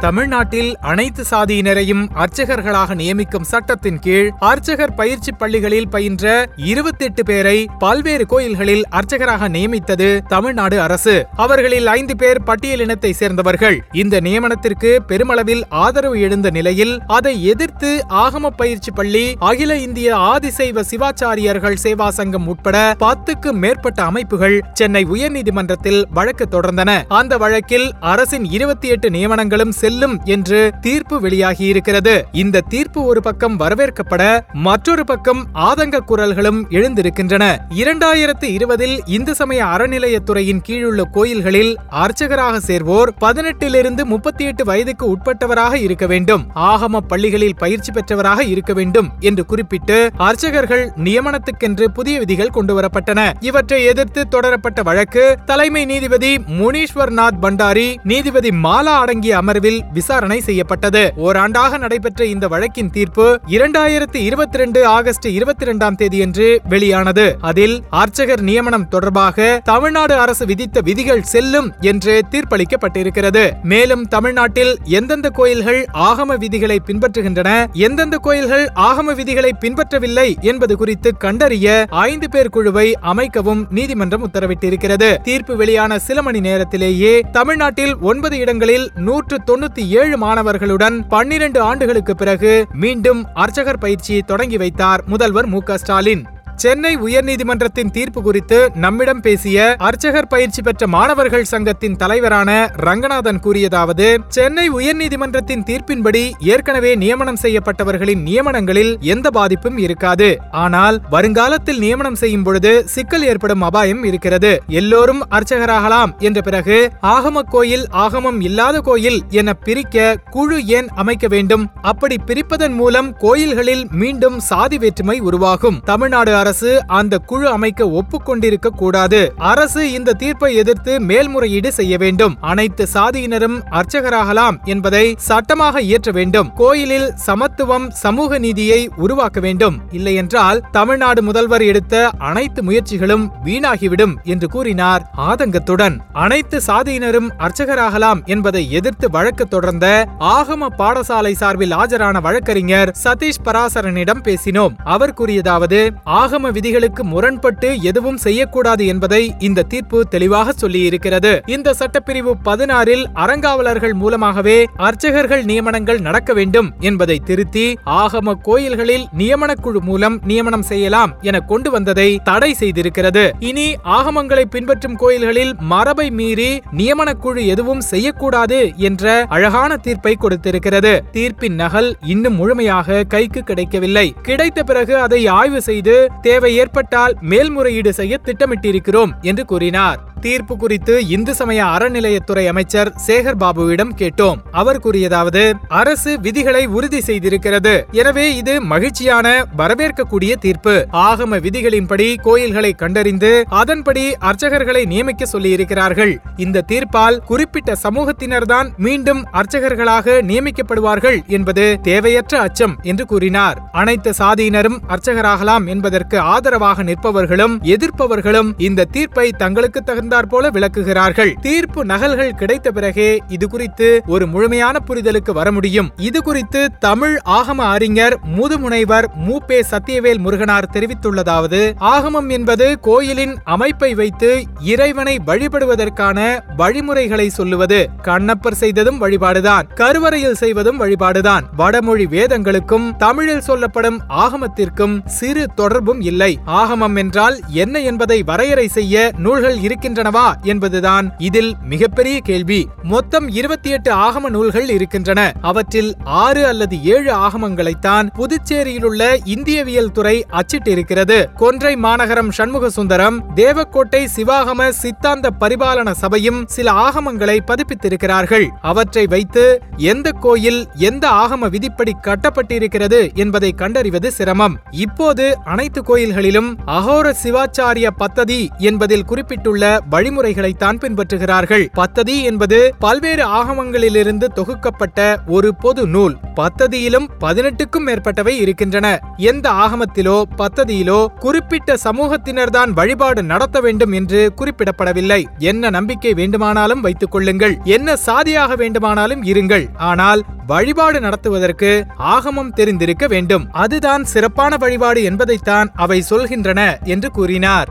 தமிழ்நாட்டில் அனைத்து சாதியினரையும் அர்ச்சகர்களாக நியமிக்கும் சட்டத்தின் கீழ் அர்ச்சகர் பயிற்சி பள்ளிகளில் பயின்ற இருபத்தி எட்டு பேரை பல்வேறு கோயில்களில் அர்ச்சகராக நியமித்தது தமிழ்நாடு அரசு. அவர்களில் ஐந்து பேர் பட்டியலினத்தை சேர்ந்தவர்கள். இந்த நியமனத்திற்கு பெருமளவில் ஆதரவு எழுந்த நிலையில் அதை எதிர்த்து ஆகம பயிற்சி பள்ளி அகில இந்திய ஆதிசைவ சிவாச்சாரியர்கள் சேவா சங்கம் உட்பட பத்துக்கும் மேற்பட்ட அமைப்புகள் சென்னை உயர்நீதிமன்றத்தில் வழக்கு தொடர்ந்தன. அந்த வழக்கில் அரசின் இருபத்தி எட்டு நியமனங்களும் செல்லும் என்று தீர்ப்பு வெளியாகியிருக்கிறது. இந்த தீர்ப்பு ஒரு பக்கம் வரவேற்கப்பட மற்றொரு பக்கம் ஆதங்க குரல்களும் எழுந்திருக்கின்றன. இரண்டாயிரத்து இருபதில் இந்து சமய அறநிலையத்துறையின் கீழுள்ள கோயில்களில் அர்ச்சகராக சேர்வோர் பதினெட்டிலிருந்து முப்பத்தி எட்டு வயதுக்கு உட்பட்டவராக இருக்க வேண்டும். ஆகம பள்ளிகளில் பயிற்சி பெற்றவராக இருக்க வேண்டும் என்று குறிப்பிட்டு அர்ச்சகர்கள் நியமனத்துக்கென்று புதிய விதிகள் கொண்டுவரப்பட்டன. இவற்றை எதிர்த்து தொடரப்பட்ட வழக்கு தலைமை நீதிபதி முனீஸ்வர் நாத் பண்டாரி நீதிபதி மாலா அடங்கிய அமர்வில் விசாரணை செய்யப்பட்டது. ஓராண்டாக நடைபெற்ற இந்த வழக்கின் தீர்ப்பு இரண்டாயிரத்தி இருபத்தி ரெண்டு ஆகஸ்ட் இருபத்தி இரண்டாம் தேதியன்று வெளியானது. அதில் அர்ச்சகர் நியமனம் தொடர்பாக தமிழ்நாடு அரசு விதித்த விதிகள் செல்லும் என்று தீர்ப்பளிக்கப்பட்டிருக்கிறது. மேலும் தமிழ்நாட்டில் எந்தெந்த கோயில்கள் ஆகம விதிகளை பின்பற்றுகின்றன எந்தெந்த கோயில்கள் ஆகம விதிகளை பின்பற்றவில்லை என்பது குறித்து கண்டறிய ஐந்து பேர் குழுவை அமைக்கவும் நீதிமன்றம் உத்தரவிட்டிருக்கிறது. தீர்ப்பு வெளியான சில மணி நேரத்திலேயே தமிழ்நாட்டில் ஒன்பது இடங்களில் நூற்று இருபத்தி ஏழு மாணவர்களுடன் பன்னிரண்டு ஆண்டுகளுக்கு பிறகு மீண்டும் அர்ச்சகர் பயிற்சியை தொடங்கி வைத்தார் முதல்வர் மு ஸ்டாலின். சென்னை உயர்நீதிமன்றத்தின் தீர்ப்பு குறித்து நம்மிடம் பேசிய அர்ச்சகர் பயிற்சி பெற்ற மாணவர்கள் சங்கத்தின் தலைவரான ரங்கநாதன் கூறியதாவது சென்னை உயர்நீதிமன்றத்தின் தீர்ப்பின்படி ஏற்கனவே நியமனம் செய்யப்பட்டவர்களின் நியமனங்களில் எந்த பாதிப்பும் இருக்காது. ஆனால் வருங்காலத்தில் நியமனம் செய்யும் பொழுது சிக்கல் ஏற்படும் அபாயம் இருக்கிறது. எல்லோரும் அர்ச்சகராகலாம் என்ற பிறகு ஆகம கோயில் ஆகமம் இல்லாத கோயில் என பிரிக்க குழு ஏன் அமைக்க வேண்டும்? அப்படி பிரிப்பதன் மூலம் கோயில்களில் மீண்டும் சாதி வேற்றுமை உருவாகும். தமிழ்நாடு அரசு அரசு அந்த குழு அமைக்க ஒப்புக்கொண்டிருக்க கூடாது. அரசு இந்த தீர்ப்பை எதிர்த்து மேல்முறையீடு செய்ய வேண்டும். அனைத்து சாதியினரும் அர்ச்சகராகலாம் என்பதை சட்டமாக இயற்ற வேண்டும். கோயிலில் சமத்துவம் சமூக நீதியை உருவாக்க வேண்டும். இல்லையென்றால் தமிழ்நாடு முதல்வர் எடுத்த அனைத்து முயற்சிகளும் வீணாகிவிடும் என்று கூறினார் ஆதங்கத்துடன். அனைத்து சாதியினரும் அர்ச்சகராகலாம் என்பதை எதிர்த்து வழக்கு தொடர்ந்த ஆகம பாடசாலை சார்பில் ஆஜரான வழக்கறிஞர் சதீஷ் பராசரனிடம் பேசினோம். அவர் கூறியதாவது ஆக ஆகம விதிகளுக்கு முரண்பட்டு எதுவும் செய்யக்கூடாது என்பதை இந்த தீர்ப்பு தெளிவாக சொல்லியிருக்கிறது. இந்த சட்டப்பிரிவு பதினாறில் அறங்காவலர்கள் மூலமாகவே அர்ச்சகர்கள் நியமனங்கள் நடக்க வேண்டும் என்பதை திருத்தி ஆகம கோயில்களில் நியமனக்குழு மூலம் நியமனம் செய்யலாம் என கொண்டு வந்ததை தடை செய்திருக்கிறது. இனி ஆகமங்களை பின்பற்றும் கோயில்களில் மரபை மீறி நியமனக்குழு எதுவும் செய்யக்கூடாது என்ற அழகான தீர்ப்பை கொடுத்திருக்கிறது. தீர்ப்பின் நகல் இன்னும் முழுமையாக கைக்கு கிடைக்கவில்லை. கிடைத்த பிறகு அதை ஆய்வு செய்து தேவை ஏற்பட்டால் மேல்முறையீடு செய்ய திட்டமிட்டிருக்கிறோம் என்று கூறினார். தீர்ப்பு குறித்து இந்து சமய அறநிலையத்துறை அமைச்சர் சேகர் பாபுவிடம் கேட்டோம். அவர் கூறியதாவது அரசு விதிகளை உறுதி செய்திருக்கிறது. எனவே இது மகிழ்ச்சியான வரவேற்கக்கூடிய தீர்ப்பு. ஆகம விதிகளின்படி கோயில்களை கண்டறிந்து அதன்படி அர்ச்சகர்களை நியமிக்க சொல்லியிருக்கிறார்கள். இந்த தீர்ப்பால் குறிப்பிட்ட சமூகத்தினர்தான் மீண்டும் அர்ச்சகர்களாக நியமிக்கப்படுவார்கள் என்பது தேவையற்ற அச்சம் என்று கூறினார். அனைத்து சாதியினரும் அர்ச்சகராகலாம் என்பதற்கு ஆதரவாக நிற்பவர்களும் எதிர்ப்பவர்களும் இந்த தீர்ப்பை தங்களுக்கு தகுந்த போல விளக்குகிறார்கள். தீர்ப்பு நகல்கள் கிடைத்த பிறகே இது குறித்து ஒரு முழுமையான புரிதலுக்கு வர முடியும். இது குறித்து தமிழ் ஆகம அறிஞர் முதுமுனைவர் மு. பே. சத்தியவேல் முருகனார் தெரிவித்துள்ளதாவது ஆகமம் என்பது கோயிலின் அமைப்பை வைத்து இறைவனை வழிபடுவதற்கான வழிமுறைகளை சொல்லுவது. கண்ணப்பர் செய்ததும் வழிபாடுதான் கருவறையில் செய்வதும் வழிபாடுதான். வடமொழி வேதங்களுக்கும் தமிழில் சொல்லப்படும் ஆகமத்திற்கும் சிறு தொடர்பும் இல்லை. ஆகமம் என்றால் என்ன என்பதை வரையறை செய்ய நூல்கள் இருக்கின்றனவா என்பதுதான் இதில் மிகப்பெரிய கேள்வி. மொத்தம் இருபத்தி எட்டு ஆகம நூல்கள் இருக்கின்றன. அவற்றில் ஆறு அல்லது ஏழு ஆகமங்களைத்தான் புதுச்சேரியிலுள்ள இந்தியவியல் துறை அச்சிட்டிருக்கிறது. கொன்றை மாநகரம் சண்முக சுந்தரம் தேவக்கோட்டை சிவாகம சித்தாந்த பரிபாலன சபையும் சில ஆகமங்களை பதிப்பித்திருக்கிறார்கள். அவற்றை வைத்து எந்த கோயில் எந்த ஆகம விதிப்படி கட்டப்பட்டிருக்கிறது என்பதை கண்டறிவது சிரமம். இப்போது அனைத்து கோயில்களிலும் அகோர சிவாச்சாரிய பத்ததி என்பதில் குறிப்பிட்டுள்ள வழிமுறைகளைத்தான் பின்பற்றுகிறார்கள். பத்ததி என்பது பல்வேறு ஆகமங்களிலிருந்து தொகுக்கப்பட்ட ஒரு பொது நூல். பத்ததியிலும் பதினெட்டுக்கும் மேற்பட்டவை இருக்கின்றன. எந்த ஆகமத்திலோ பத்ததியிலோ குறிப்பிட்ட சமூகத்தினர்தான் வழிபாடு நடத்த வேண்டும் என்று குறிப்பிடப்படவில்லை. என்ன நம்பிக்கை வேண்டுமானாலும் வைத்துக் கொள்ளுங்கள். என்ன சாதியாக வேண்டுமானாலும் இருங்கள். ஆனால் வழிபாடு நடத்துவதற்கு ஆகமம் தெரிந்திருக்க வேண்டும். அதுதான் சிறப்பான வழிபாடு என்பதைத்தான் அவை சொல்கின்றன என்று கூறினார்.